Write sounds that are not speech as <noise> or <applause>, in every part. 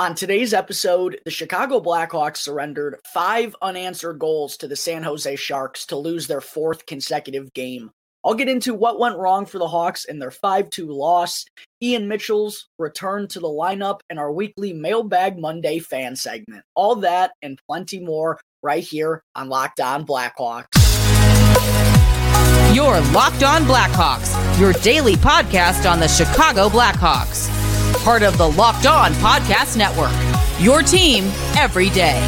On today's episode, the Chicago Blackhawks surrendered five unanswered goals to the San Jose Sharks to lose their fourth consecutive game. I'll get into what went wrong for the Hawks in their 5 2 loss, Ian Mitchell's return to the lineup, and our weekly Mailbag Monday fan segment. All that and plenty more right here on Locked On Blackhawks. Your Locked On Blackhawks, your daily podcast on the Chicago Blackhawks part of the Locked On Podcast Network. Your team every day.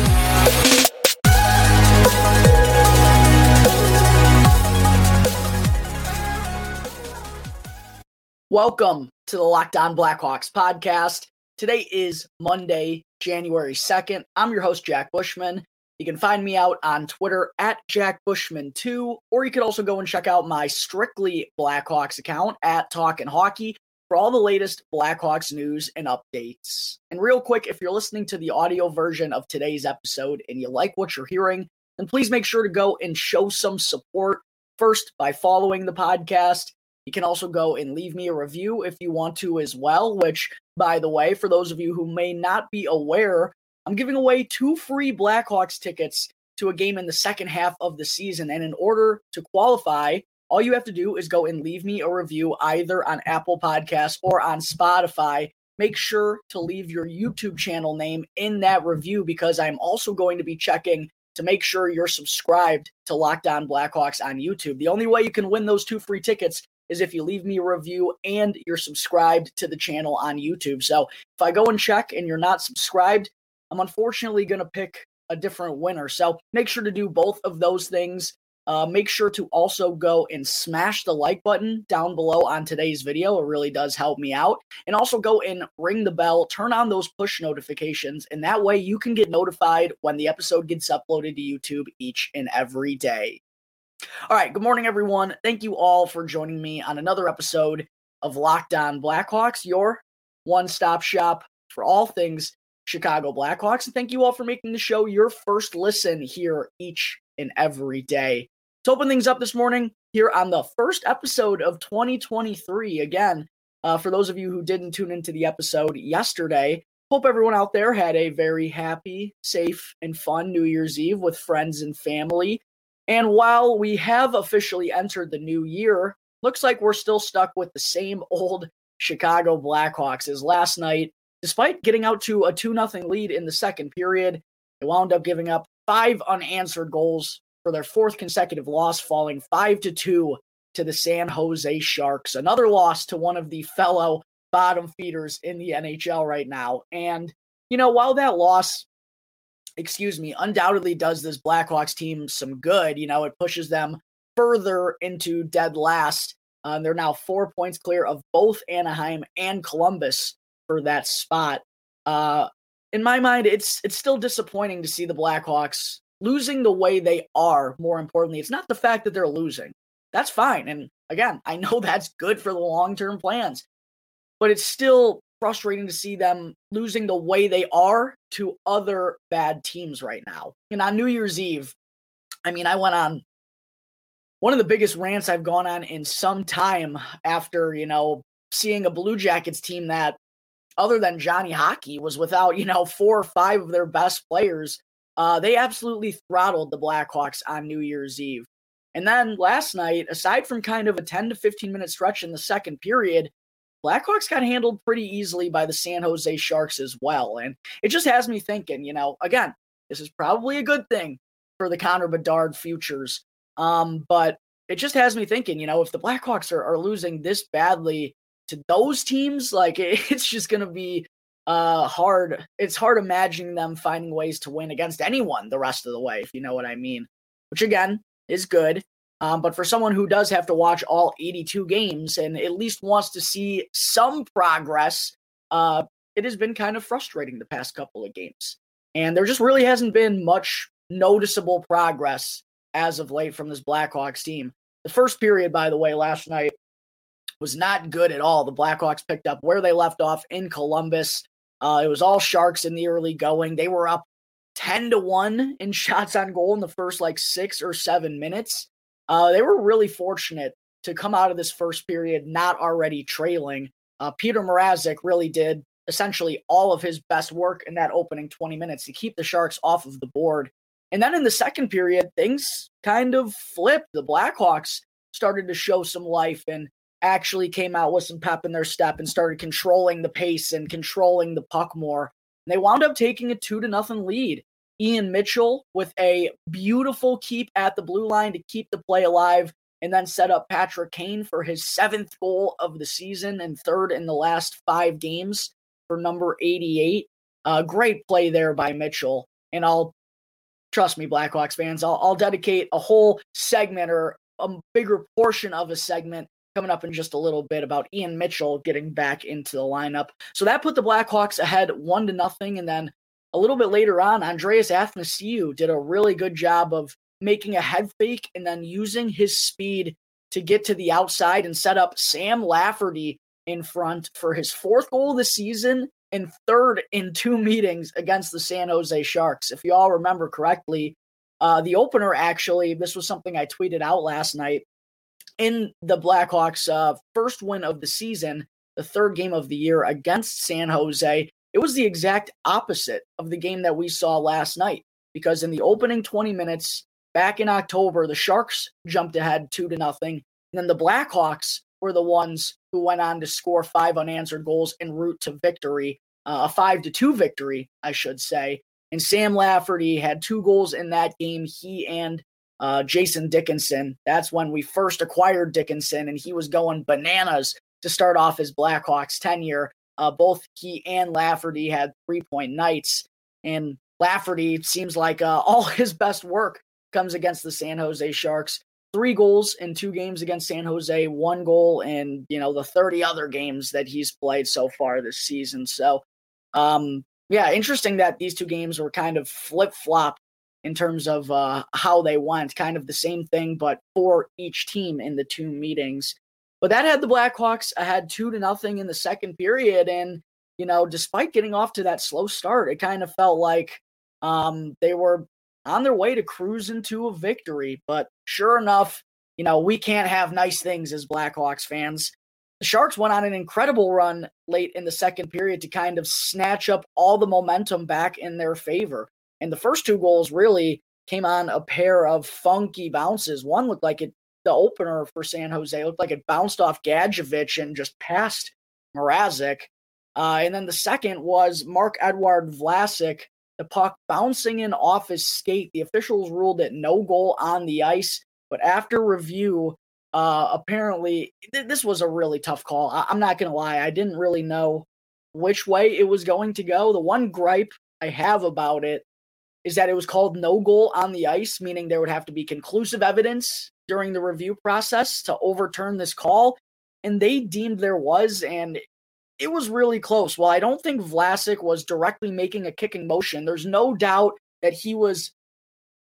Welcome to the Locked On Blackhawks podcast. Today is Monday, January 2nd. I'm your host, Jack Bushman. You can find me out on Twitter at Jack Bushman2, or you could also go and check out my Strictly Blackhawks account at Talkin' Hockey for all the latest Blackhawks news and updates. And real quick, if you're listening to the audio version of today's episode and you like what you're hearing, then please make sure to go and show some support first by following the podcast. You can also go and leave me a review if you want to as well, which, by the way, for those of you who may not be aware, I'm giving away two free Blackhawks tickets to a game in the second half of the season. And in order to qualify, all you have to do is go and leave me a review either on Apple Podcasts or on Spotify. Make sure to leave your YouTube channel name in that review because I'm also going to be checking to make sure you're subscribed to Locked On Blackhawks on YouTube. The only way you can win those two free tickets is if you leave me a review and you're subscribed to the channel on YouTube. So if I go and check and you're not subscribed, I'm unfortunately going to pick a different winner. So make sure to do both of those things. Uh, make sure to also go and smash the like button down below on today's video. It really does help me out. And also go and ring the bell, turn on those push notifications, and that way you can get notified when the episode gets uploaded to YouTube each and every day. All right, good morning, everyone. Thank you all for joining me on another episode of Locked On Blackhawks, your one stop shop for all things Chicago Blackhawks. And thank you all for making the show your first listen here each and every day. To open things up this morning here on the first episode of 2023. Again, uh, for those of you who didn't tune into the episode yesterday, hope everyone out there had a very happy, safe, and fun New Year's Eve with friends and family. And while we have officially entered the new year, looks like we're still stuck with the same old Chicago Blackhawks as last night. Despite getting out to a 2 0 lead in the second period, they wound up giving up five unanswered goals for their fourth consecutive loss, falling 5 to 2 to the San Jose Sharks. Another loss to one of the fellow bottom feeders in the NHL right now. And, you know, while that loss, excuse me, undoubtedly does this Blackhawks team some good, you know, it pushes them further into dead last. Uh, they're now four points clear of both Anaheim and Columbus for that spot. Uh, in my mind, it's it's still disappointing to see the Blackhawks losing the way they are. More importantly, it's not the fact that they're losing. That's fine, and again, I know <laughs> that's good for the long term plans, but it's still frustrating to see them losing the way they are to other bad teams right now. And on New Year's Eve, I mean, I went on one of the biggest rants I've gone on in some time after, you know, seeing a Blue Jackets team that other than Johnny Hockey, was without, you know, four or five of their best players. Uh, they absolutely throttled the Blackhawks on New Year's Eve. And then last night, aside from kind of a 10 to 15 minute stretch in the second period, Blackhawks got handled pretty easily by the San Jose Sharks as well. And it just has me thinking, you know, again, this is probably a good thing for the Connor Bedard futures. Um, but it just has me thinking, you know, if the Blackhawks are, are losing this badly to those teams, like <laughs> it's just going to be uh hard. It's hard imagining them finding ways to win against anyone the rest of the way, if you know what I mean. Which again is good. Um, but for someone who does have to watch all 82 games and at least wants to see some progress, uh, it has been kind of frustrating the past couple of games. And there just really hasn't been much noticeable progress as of late from this Blackhawks team. The first period, by the way, last night was not good at all. The Blackhawks picked up where they left off in Columbus. Uh, it was all Sharks in the early going. They were up 10 to 1 in <laughs> shots on goal in the first like six or seven minutes. Uh, they were really fortunate to come out of this first period not already trailing. Uh, Peter Mrazek really did essentially all of his best work in that opening 20 minutes to keep the Sharks off of the board. And then in the second period, things kind of flipped. The Blackhawks started to show some life and actually came out with some pep in their step and started controlling the pace and controlling the puck more. And they wound up taking a two to nothing lead. Ian Mitchell with a beautiful keep at the blue line to keep the play alive and then set up Patrick Kane for his seventh goal of the season and third in the last five games for number 88. Uh, great play there by Mitchell. And I'll trust me, Blackhawks fans, I'll, I'll dedicate a whole segment or a bigger portion of a segment coming up in just a little bit about Ian Mitchell getting back into the lineup. So that put the Blackhawks ahead one to nothing. And then a little bit later on, Andreas Athanasiou did a really good job of making a head fake and then using his speed to get to the outside and set up Sam Lafferty in front for his fourth goal of the season and third in two meetings against the San Jose Sharks. If you all remember correctly, uh, the opener actually, this was something I tweeted out last night in the Blackhawks' uh, first win of the season, the third game of the year against San Jose. It was the exact opposite of the game that we saw last night because in the opening 20 minutes back in October, the Sharks jumped ahead two to nothing. And then the Blackhawks were the ones who went on to score five unanswered goals en route to victory, uh, a five to two victory, I should say. And Sam Lafferty had two goals in that game. He and uh, Jason Dickinson. That's when we first acquired Dickinson, and he was going bananas to start off his Blackhawks tenure. Uh, both he and Lafferty had three point nights, and Lafferty seems like uh, <laughs> all his best work comes against the San Jose Sharks. Three goals in two games against San Jose, one goal in you know the 30 other games that he's played so far this season. So, um, yeah, interesting that these two games were kind of flip flop in terms of uh, how they went. Kind of the same thing, but for each team in the two meetings. But that had the Blackhawks ahead two to nothing in the second period, and you know, despite getting off to that slow start, it kind of felt like um, they were on their way to cruising to a victory. But sure enough, you know, we can't have nice things as Blackhawks fans. The Sharks went on an incredible run late in the second period to kind of snatch up all the momentum back in their favor. And the first two goals really came on a pair of funky bounces. One looked like it, the opener for San Jose looked like it bounced off Gadjovich and just passed Mrazek. Uh, and then the second was Marc-Edouard Vlasic, the puck bouncing in off his skate. The officials ruled it no goal on the ice. But after review, uh, apparently th- this was a really tough call. I- I'm not going to lie. I didn't really know which way it was going to go. The one gripe I have about it is that it was called no goal on the ice, meaning there would have to be conclusive evidence during the review process to overturn this call. And they deemed there was, and it was really close. Well, I don't think Vlasic was directly making a kicking motion. There's no doubt that he was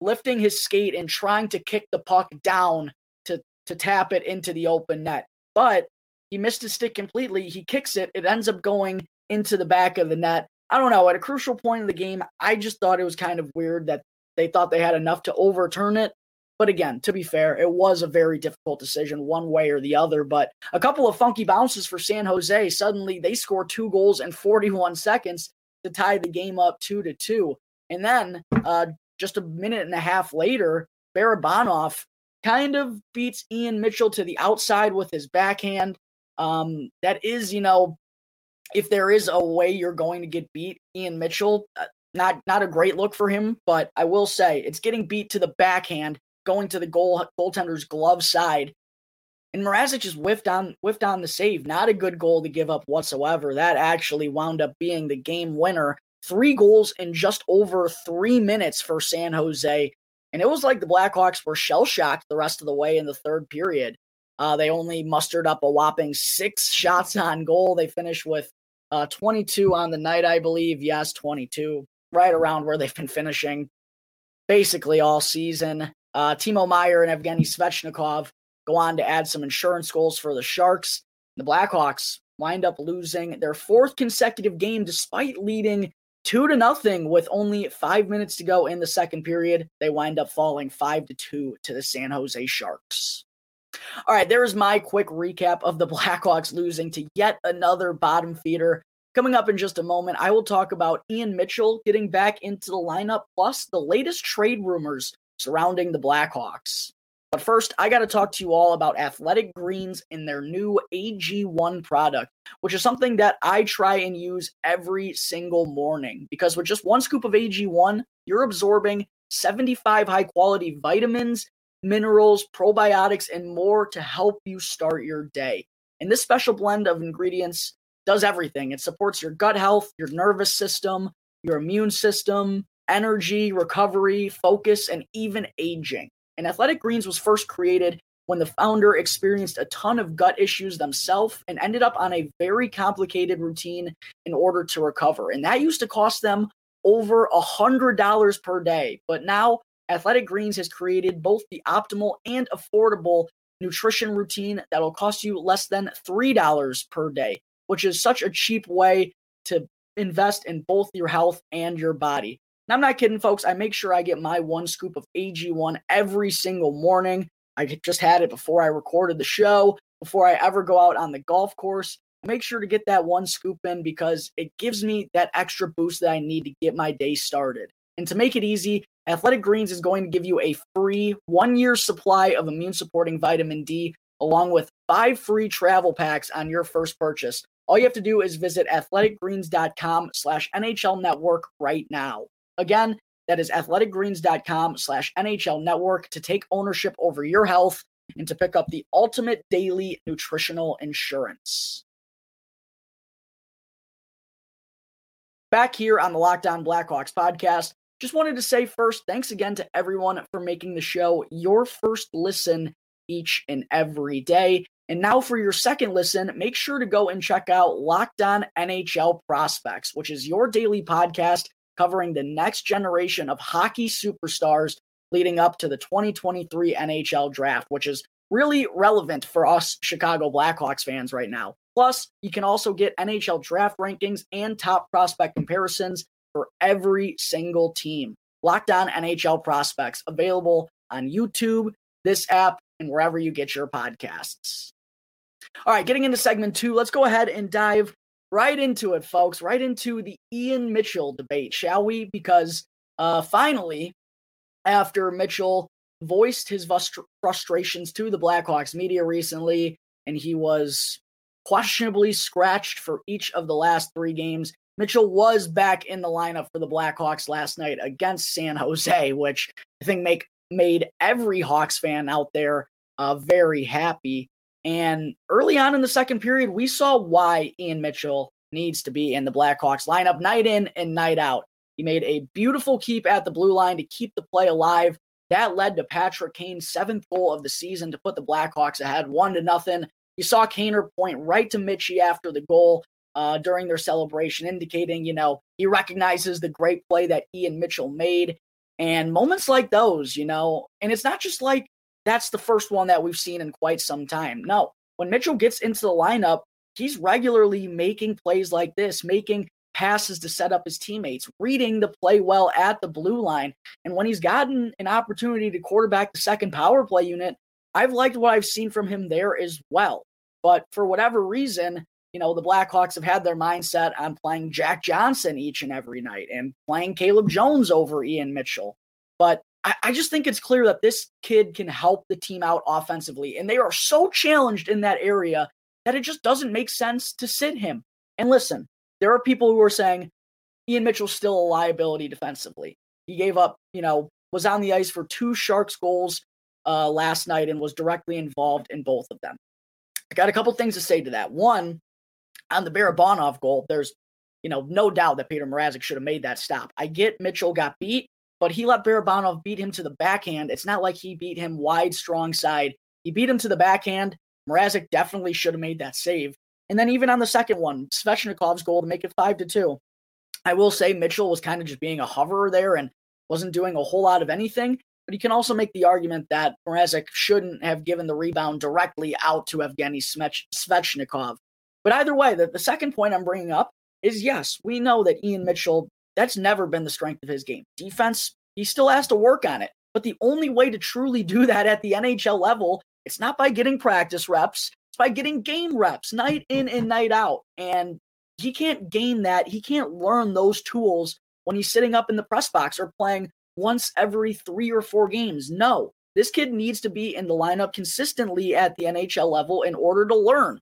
lifting his skate and trying to kick the puck down to, to tap it into the open net. But he missed his stick completely. He kicks it. It ends up going into the back of the net. I don't know. At a crucial point in the game, I just thought it was kind of weird that they thought they had enough to overturn it. But again, to be fair, it was a very difficult decision one way or the other. But a couple of funky bounces for San Jose. Suddenly they score two goals in 41 seconds to tie the game up two to two. And then uh, just a minute and a half later, Barabanov kind of beats Ian Mitchell to the outside with his backhand. Um, that is, you know, if there is a way you're going to get beat, Ian Mitchell, uh, not not a great look for him, but I will say it's getting beat to the backhand, going to the goal goaltender's glove side. And Mrazek just whiffed on whiffed on the save. Not a good goal to give up whatsoever. That actually wound up being the game winner. Three goals in just over three minutes for San Jose. And it was like the Blackhawks were shell shocked the rest of the way in the third period. Uh, they only mustered up a whopping six shots on goal. They finished with uh, 22 on the night, I believe. Yes, 22, right around where they've been finishing basically all season. Uh, Timo Meier and Evgeny Svechnikov go on to add some insurance goals for the Sharks. The Blackhawks wind up losing their fourth consecutive game despite leading two to nothing with only five minutes to go in the second period. They wind up falling five to two to the San Jose Sharks. All right, there is my quick recap of the Blackhawks losing to yet another bottom feeder Coming up in just a moment, I will talk about Ian Mitchell getting back into the lineup, plus the latest trade rumors surrounding the Blackhawks. But first, I got to talk to you all about Athletic Greens and their new AG1 product, which is something that I try and use every single morning because with just one scoop of AG1, you're absorbing 75 high quality vitamins, minerals, probiotics, and more to help you start your day. And this special blend of ingredients does everything. It supports your gut health, your nervous system, your immune system, energy, recovery, focus, and even aging. And Athletic Greens was first created when the founder experienced a ton of gut issues themselves and ended up on a very complicated routine in order to recover. And that used to cost them over a hundred dollars per day. But now Athletic Greens has created both the optimal and affordable nutrition routine that'll cost you less than $3 per day, which is such a cheap way to invest in both your health and your body. And I'm not kidding, folks. I make sure I get my one scoop of AG1 every single morning. I just had it before I recorded the show, before I ever go out on the golf course. Make sure to get that one scoop in because it gives me that extra boost that I need to get my day started. And to make it easy, Athletic Greens is going to give you a free one year supply of immune supporting vitamin D, along with five free travel packs on your first purchase. All you have to do is visit athleticgreens.com slash NHL network right now. Again, that is athleticgreens.com slash NHL network to take ownership over your health and to pick up the ultimate daily nutritional insurance. Back here on the Locked On Blackhawks podcast, just wanted to say first, thanks again to everyone for making the show your first listen each and every day. And now for your second listen, make sure to go and check out Locked On NHL Prospects, which is your daily podcast covering the next generation of hockey superstars leading up to the 2023 NHL draft, which is really relevant for us Chicago Blackhawks fans right now. Plus, you can also get NHL draft rankings and top prospect comparisons for every single team. Locked on NHL prospects available on YouTube, this app, and wherever you get your podcasts. All right, getting into segment two, let's go ahead and dive right into it, folks, right into the Ian Mitchell debate, shall we? Because uh, finally, after Mitchell voiced his frustrations to the Blackhawks media recently, and he was questionably scratched for each of the last three games. Mitchell was back in the lineup for the Blackhawks last night against San Jose, which I think make made every Hawks fan out there uh, very happy. And early on in the second period, we saw why Ian Mitchell needs to be in the Blackhawks lineup night in and night out. He made a beautiful keep at the blue line to keep the play alive. That led to Patrick Kane's seventh goal of the season to put the Blackhawks ahead one to nothing. You saw Kaner point right to Mitchie after the goal uh, during their celebration, indicating, you know, he recognizes the great play that Ian Mitchell made. And moments like those, you know, and it's not just like that's the first one that we've seen in quite some time. No, when Mitchell gets into the lineup, he's regularly making plays like this, making passes to set up his teammates, reading the play well at the blue line. And when he's gotten an opportunity to quarterback the second power play unit, I've liked what I've seen from him there as well. But for whatever reason, you know, the Blackhawks have had their mindset on playing Jack Johnson each and every night and playing Caleb Jones over Ian Mitchell. But I, I just think it's clear that this kid can help the team out offensively. And they are so challenged in that area that it just doesn't make sense to sit him. And listen, there are people who are saying Ian Mitchell's still a liability defensively. He gave up, you know, was on the ice for two Sharks goals uh, last night and was directly involved in both of them. I got a couple things to say to that. One, on the Barabanov goal, there's, you know, no doubt that Peter Mrazek should have made that stop. I get Mitchell got beat, but he let Barabanov beat him to the backhand. It's not like he beat him wide, strong side. He beat him to the backhand. Mrazek definitely should have made that save. And then even on the second one, Svechnikov's goal to make it five to two. I will say Mitchell was kind of just being a hoverer there and wasn't doing a whole lot of anything. But you can also make the argument that Mrazek shouldn't have given the rebound directly out to Evgeny Svechnikov. But either way, the, the second point I'm bringing up is yes, we know that Ian Mitchell, that's never been the strength of his game. Defense, he still has to work on it. But the only way to truly do that at the NHL level, it's not by getting practice reps, it's by getting game reps night in and night out. And he can't gain that. He can't learn those tools when he's sitting up in the press box or playing once every three or four games. No, this kid needs to be in the lineup consistently at the NHL level in order to learn.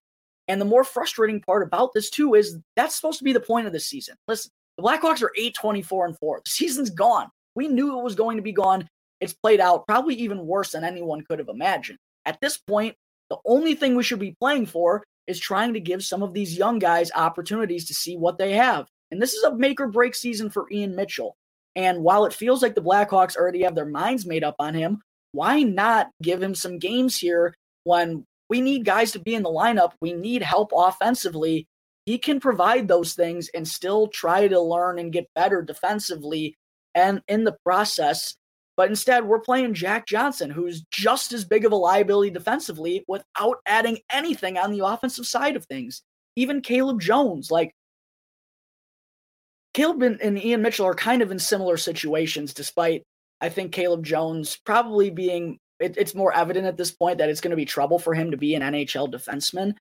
And the more frustrating part about this, too, is that's supposed to be the point of the season. Listen, the Blackhawks are 8 24 and 4. The season's gone. We knew it was going to be gone. It's played out probably even worse than anyone could have imagined. At this point, the only thing we should be playing for is trying to give some of these young guys opportunities to see what they have. And this is a make or break season for Ian Mitchell. And while it feels like the Blackhawks already have their minds made up on him, why not give him some games here when we need guys to be in the lineup? We need help offensively. He can provide those things and still try to learn and get better defensively and in the process. But instead, we're playing Jack Johnson, who's just as big of a liability defensively without adding anything on the offensive side of things. Even Caleb Jones, like Caleb and, Ian Mitchell are kind of in similar situations, despite I think Caleb Jones probably being it, it's more evident at this point that it's going to be trouble for him to be an NHL defenseman.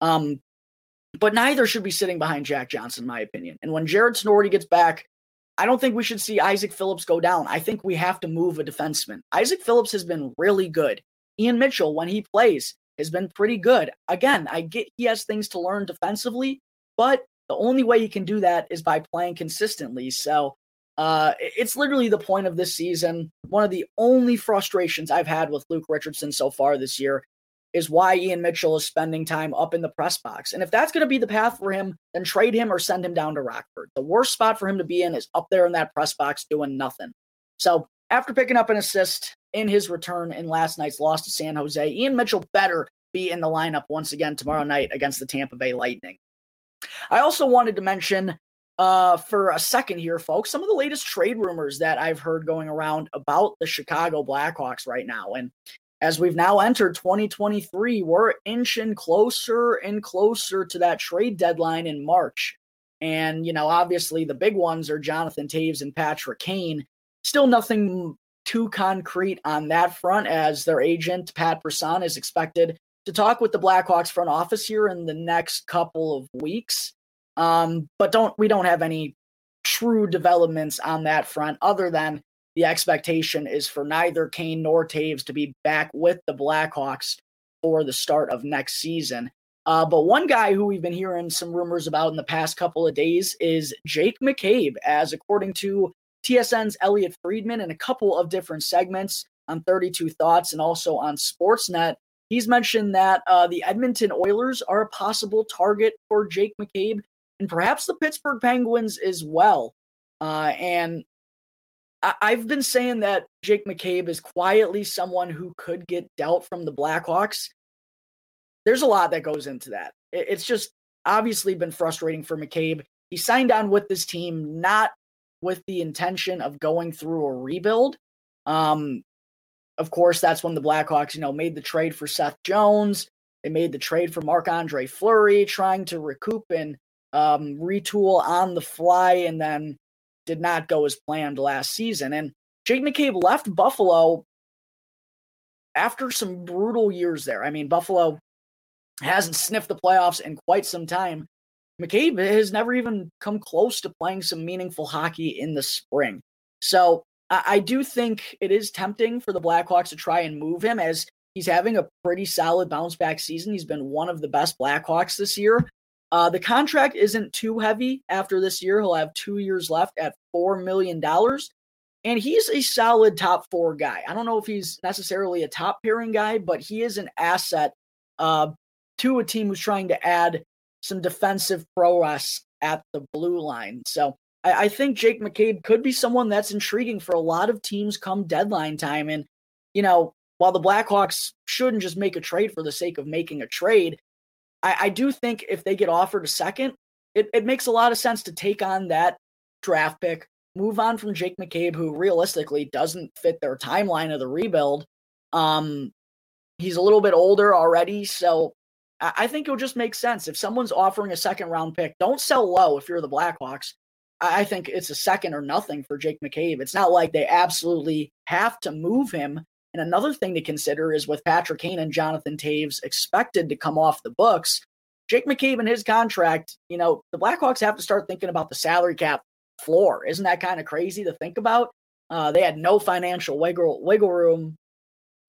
Um, but neither should be sitting behind Jack Johnson, in my opinion. And when Jared Tinordi gets back, I don't think we should see Isaac Phillips go down. I think we have to move a defenseman. Isaac Phillips has been really good. Ian Mitchell, when he plays, has been pretty good. Again, I get he has things to learn defensively, but the only way he can do that is by playing consistently. So uh, it's literally the point of this season. One of the only frustrations I've had with Luke Richardson so far this year is why Ian Mitchell is spending time up in the press box. And if that's going to be the path for him, then trade him or send him down to Rockford. The worst spot for him to be in is up there in that press box doing nothing. So after picking up an assist in his return in last night's loss to San Jose, Ian Mitchell better be in the lineup once again tomorrow night against the Tampa Bay Lightning. I also wanted to mention uh, for a second here, folks, some of the latest trade rumors that I've heard going around about the Chicago Blackhawks right now. And as we've now entered 2023, we're inching closer and closer to that trade deadline in March. And, you know, obviously the big ones are Jonathan Toews and Patrick Kane. Still nothing too concrete on that front, as their agent, Pat Brisson, is expected to talk with the Blackhawks front office here in the next couple of weeks. Um, but don't we don't have any true developments on that front other than the expectation is for neither Kane nor Toews to be back with the Blackhawks for the start of next season. Uh, but one guy who we've been hearing some rumors about in the past couple of days is Jake McCabe, as according to TSN's Elliotte Friedman in a couple of different segments on 32 Thoughts and also on Sportsnet. He's mentioned that uh, the Edmonton Oilers are a possible target for Jake McCabe and perhaps the Pittsburgh Penguins as well. Uh, and I- have been saying that Jake McCabe is quietly someone who could get dealt from the Blackhawks. There's a lot that goes into that. It's just obviously been frustrating for McCabe. He signed on with this team not with the intention of going through a rebuild. Um, of course, that's when the Blackhawks, you know, made the trade for Seth Jones. They made the trade for Marc Andre Fleury, trying to recoup and um, retool on the fly, and then did not go as planned last season. And Jake McCabe left Buffalo after some brutal years there. I mean, Buffalo hasn't sniffed the playoffs in quite some time. McCabe has never even come close to playing some meaningful hockey in the spring. So I, do think it is tempting for the Blackhawks to try and move him as he's having a pretty solid bounce back season. He's been one of the best Blackhawks this year. Uh, the contract isn't too heavy after this year. He'll have two years left at $4 million. And he's a solid top four guy. I don't know if he's necessarily a top pairing guy, but he is an asset uh, to a team who's trying to add some defensive prowess at the blue line. So I, I think Jake McCabe could be someone that's intriguing for a lot of teams come deadline time. And, you know, while the Blackhawks shouldn't just make a trade for the sake of making a trade, I, I do think if they get offered a second, it, it makes a lot of sense to take on that draft pick, move on from Jake McCabe, who realistically doesn't fit their timeline of the rebuild. Um, he's a little bit older already, so I, I think it'll just make sense. If someone's offering a second round pick, don't sell low if you're the Blackhawks. I, I think it's a second or nothing for Jake McCabe. It's not like they absolutely have to move him and another thing to consider is with Patrick Kane and Jonathan Toews expected to come off the books, Jake McCabe and his contract, you know, the Blackhawks have to start thinking about the salary cap floor. Isn't that kind of crazy to think about? Uh, they had no financial wiggle, wiggle room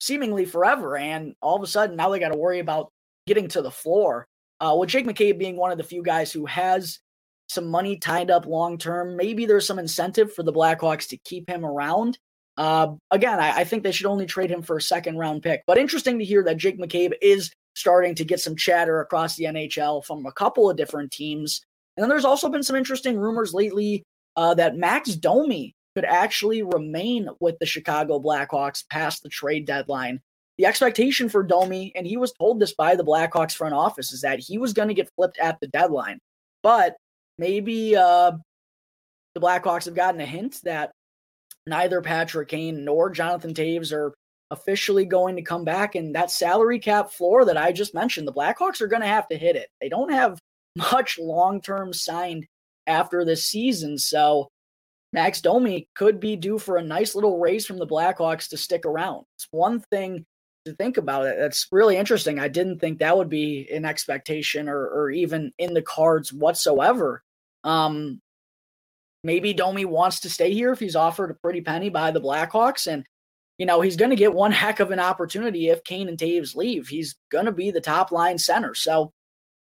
seemingly forever. And all of a sudden, now they got to worry about getting to the floor. Uh, with Jake McCabe being one of the few guys who has some money tied up long term, maybe there's some incentive for the Blackhawks to keep him around. Uh, again, I, I, think they should only trade him for a second round pick. But interesting to hear that Jake McCabe is starting to get some chatter across the NHL from a couple of different teams. And then there's also been some interesting rumors lately uh, that Max Domi could actually remain with the Chicago Blackhawks past the trade deadline. The expectation for Domi, and he was told this by the Blackhawks front office, is that he was going to get flipped at the deadline. But maybe uh, the Blackhawks have gotten a hint that neither Patrick Kane nor Jonathan Toews are officially going to come back. And that salary cap floor that I just mentioned, the Blackhawks are going to have to hit it. They don't have <laughs> much long term signed after this season. So Max Domi could be due for a nice little raise from the Blackhawks to stick around. It's one thing to think about it. That's really interesting. I didn't think that would be an expectation or, or even in the cards whatsoever. Um, maybe Domi wants to stay here if he's offered a pretty penny by the Blackhawks. And, you know, he's going to get one <laughs> heck of an opportunity if Kane and Toews leave. He's going to be the top line center. So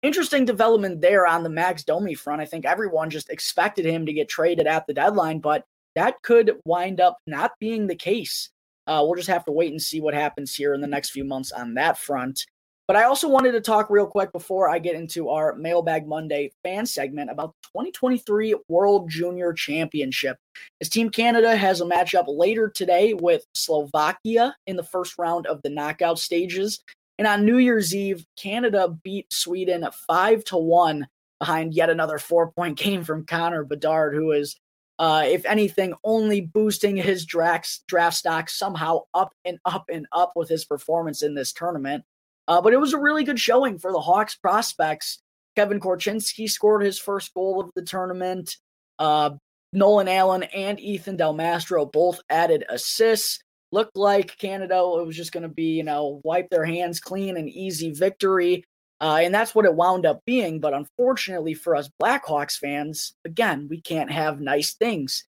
interesting development there on the Max Domi front. I think everyone just expected him to get traded at the deadline, but that could wind up not being the case. Uh, we'll just have to wait and see what happens here in the next few months on that front. But I also wanted to talk real quick before I get into our Mailbag Monday fan segment about the 2023 World Junior Championship. As Team Canada has a matchup later today with Slovakia in the first round of the knockout stages. And on New Year's Eve, Canada beat Sweden five to one behind yet another four point <laughs> game from Connor Bedard, who is, uh, if anything, only boosting his draft, draft stock somehow up and up and up with his performance in this tournament. Uh, but it was a really good showing for the Hawks prospects. Kevin Korchinski scored his first goal of the tournament. Uh, Nolan Allan and Ethan Del Mastro both added assists looked like Canada it was just going to be, you know, wipe their hands clean and easy victory. Uh, and that's what it wound up being. But unfortunately for us Blackhawks fans, again, we can't have nice things.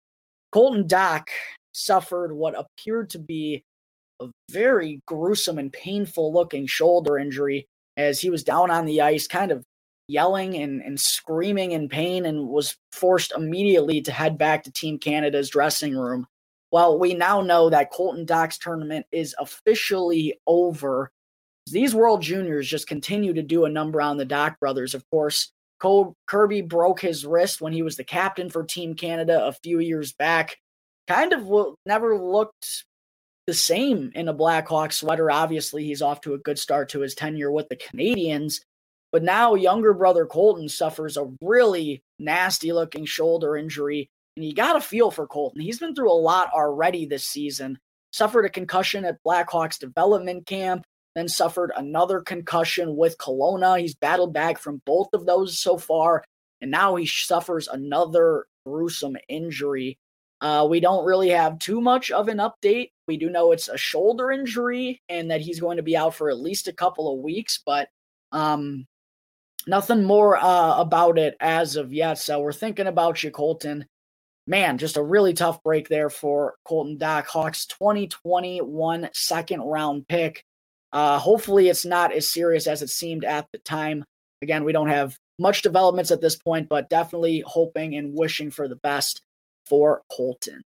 Colton Dach suffered what appeared to be a very gruesome and painful looking shoulder injury as he was down on the ice, kind of yelling and, and screaming in pain, and was forced immediately to head back to Team Canada's dressing room. Well, we now know that Colton Dach's tournament is officially over. These World Juniors just continue to do a number on the Dach brothers. Of course, Cole Kirby broke his wrist when he was the captain for Team Canada a few years back. Kind of never looked the same in a Blackhawk sweater. Obviously, he's off to a good start to his tenure with the Canadiens. But now, younger brother Colton suffers a really nasty looking shoulder injury and you got to feel for Colton. He's been through a lot already this season. Suffered a concussion at Blackhawks development camp, then suffered another concussion with Kelowna. He's battled back from both of those so far. And now he suffers another gruesome injury. Uh, we don't really have too much of an update. We do know it's a shoulder injury and that he's going to be out for at least a couple of weeks, but um, nothing more uh, about it as of yet. So we're thinking about you, Colton man, just a really tough break there for Colton Dach. Hawks 2021 second round pick. Uh, hopefully, it's not as serious as it seemed at the time. Again, we don't have much developments at this point, but definitely hoping and wishing for the best for Colton.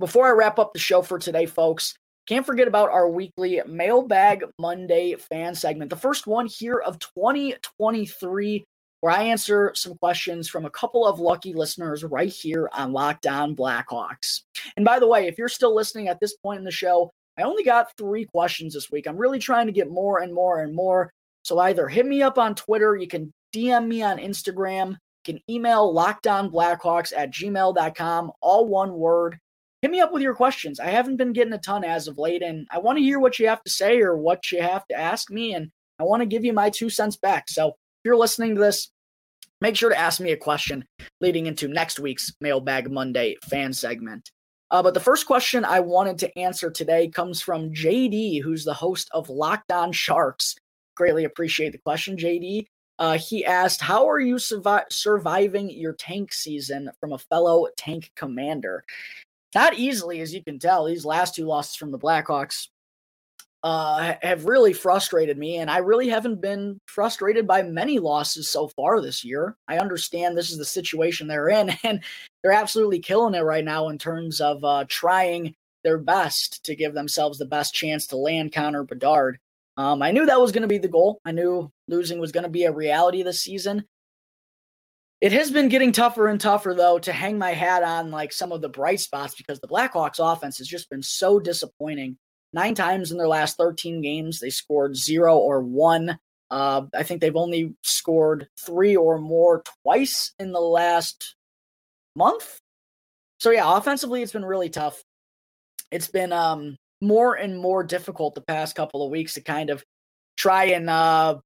Before I wrap up the show for today, folks, can't forget about our weekly Mailbag Monday fan segment, the first one here of 2023 where I answer some questions from a couple of lucky listeners right here on Locked On Blackhawks. And by the way, if you're still listening at this point in the show, I only got three questions this week. I'm really trying to get more and more and more. So either hit me up on Twitter, you can DM me on Instagram, you can email lockedonblackhawks at gmail.com, all one word. Hit me up with your questions. I haven't been getting a ton as of late, and I want to hear what you have to say or what you have to ask me, and I want to give you my two cents back. So if you're listening to this, make sure to ask me a question leading into next week's Mailbag Monday fan segment. Uh, but the first question I wanted to answer today comes from JD, who's the host of Locked On Sharks. Greatly appreciate the question, JD. Uh, he asked, How are you survi- surviving your tank season from a fellow tank commander? Not easily, as you can tell. These last two losses from the Blackhawks uh, have really frustrated me, and I really haven't been frustrated by many losses so far this year. I understand this is the situation they're in, <laughs> and they're absolutely killing it right now in terms of uh, trying their best to give themselves the best chance to land Connor Bedard. Um, I knew that was going to be the goal. I knew losing was going to be a reality this season. It has been getting tougher and tougher, though, to hang my hat on like some of the bright spots because the Blackhawks offense has just been so disappointing. Nine times in their last 13 games, they scored zero or one. Uh, I think they've only scored three or more twice in the last month. So yeah, offensively, it's been really tough. It's been um, more and more difficult the past couple of weeks to kind of try and uh,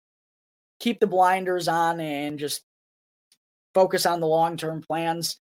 keep the blinders on and just focus on the long term plans.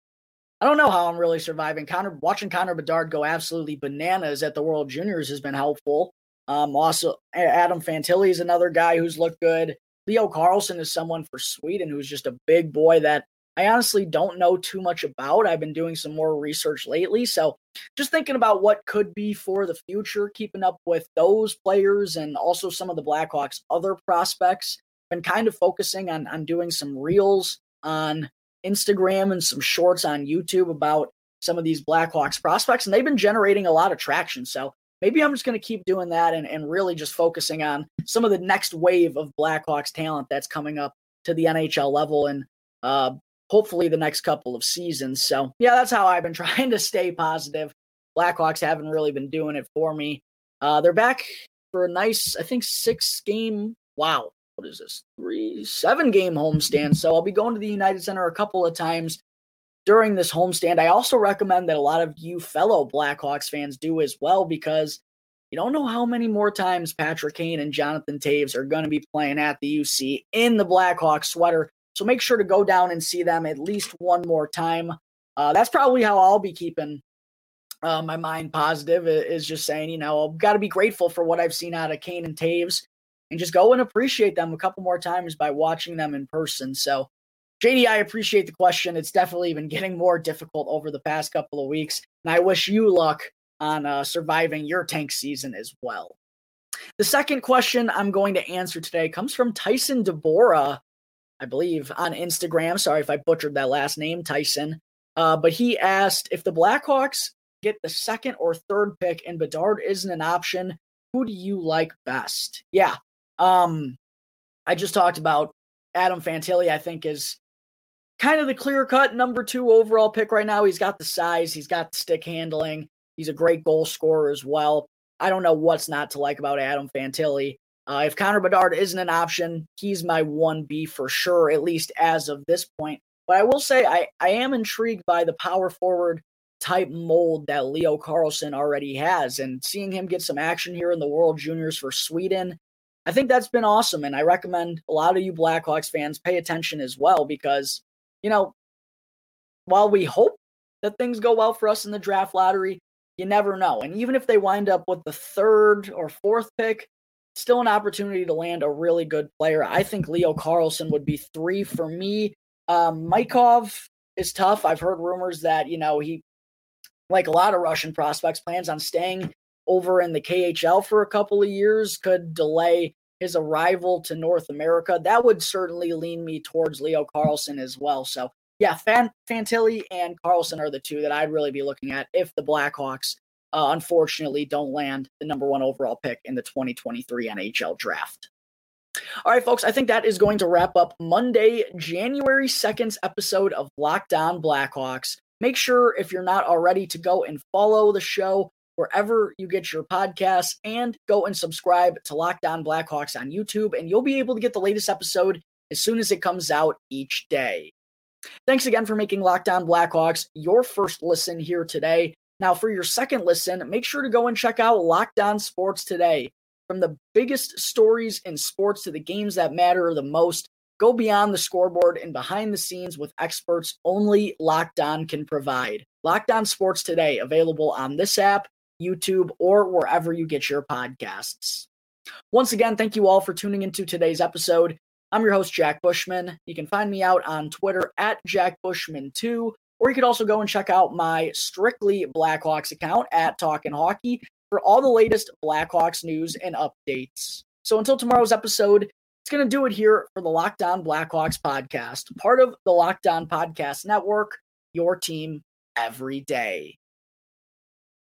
I don't know how I'm really surviving. Connor watching Connor Bedard go absolutely bananas at the World Juniors has been helpful. Um, also, Adam Fantilli is another guy who's looked good. Leo Carlsson is someone for Sweden who's just a big boy that I honestly don't know too much about. I've been doing some more research lately. So just thinking about what could be for the future, keeping up with those players and also some of the Blackhawks' other prospects. Been kind of focusing on on doing some reels on Instagram and some shorts on YouTube about some of these Blackhawks prospects, and they've been generating a lot of traction. So maybe I'm just going to keep doing that and, and really just focusing on some of the next wave of Blackhawks talent that's coming up to the NHL level. And uh, hopefully the next couple of seasons. So, yeah, that's how I've been <laughs> trying to stay positive. Blackhawks haven't really been doing it for me. Uh, they're back for a nice, I think, six game. Wow, what is this? Three, seven game homestand. So I'll be going to the United Center a couple of times during this homestand. I also recommend that a lot of you fellow Blackhawks fans do as well because you don't know how many more times Patrick Kane and Jonathan Toews are going to be playing at the UC in the Blackhawks sweater. So make sure to go down and see them at least one more time. Uh, that's probably how I'll be keeping uh, my mind positive is just saying, you know, I've got to be grateful for what I've seen out of Kane and Toews and just go and appreciate them a couple more times by watching them in person. So, JD, I appreciate the question. It's definitely been getting more difficult over the past couple of weeks. And I wish you luck on uh, surviving your tank season as well. The second question I'm going to answer today comes from Tyson Deborah, I believe, on Instagram. Sorry if I butchered that last name, Tyson. Uh, but he asked if the Blackhawks get the second or third pick and Bedard isn't an option, who do you like best? Yeah. Um, I just talked about Adam Fantilli, I think, is kind of the clear cut number two overall pick right now. He's got the size, he's got the stick handling, he's a great goal scorer as well. I don't know what's not to like about Adam Fantilli. Uh, if Connor Bedard isn't an option, he's my 1B for sure, at least as of this point. But I will say I, I am intrigued by the power forward type mold that Leo Carlsson already has. And seeing him get some action here in the World Juniors for Sweden, I think that's been awesome. And I recommend a lot of you Blackhawks fans pay attention as well because, you know, while we hope that things go well for us in the draft lottery, you never know. And even if they wind up with the third or fourth pick, still an opportunity to land a really good player. I think Leo Carlsson would be three for me. Um, Michkov is tough. I've heard rumors that, you know, he, like a lot of Russian prospects, plans on staying over in the KHL for a couple of years, could delay his arrival to North America. That would certainly lean me towards Leo Carlsson as well. So, yeah, Fan- Fantilli and Carlsson are the two that I'd really be looking at if the Blackhawks uh, unfortunately don't land the number one overall pick in the 2023 NHL draft. All right, folks, I think that is going to wrap up Monday, January 2nd's episode of Locked On Blackhawks. Make sure, if you're not already, to go and follow the show wherever you get your podcasts and go and subscribe to Locked On Blackhawks on YouTube, and you'll be able to get the latest episode as soon as it comes out each day. Thanks again for making Locked On Blackhawks your first listen here today. Now, for your second listen, make sure to go and check out Locked On Sports today. From the biggest stories in sports to the games that matter the most, Go beyond the scoreboard and behind the scenes with experts only Locked On can provide. Locked On Sports Today, available on this app, YouTube, or wherever you get your podcasts. Once again, thank you all for tuning into today's episode. I'm your host, Jack Bushman. You can find me out on Twitter at JackBushman2, or you could also go and check out my Strictly Blackhawks account at Talkin' Hockey for all the latest Blackhawks news and updates. So until tomorrow's episode, it's going to do it here for the Locked On Blackhawks podcast, part of the Locked On Podcast Network, your team every day.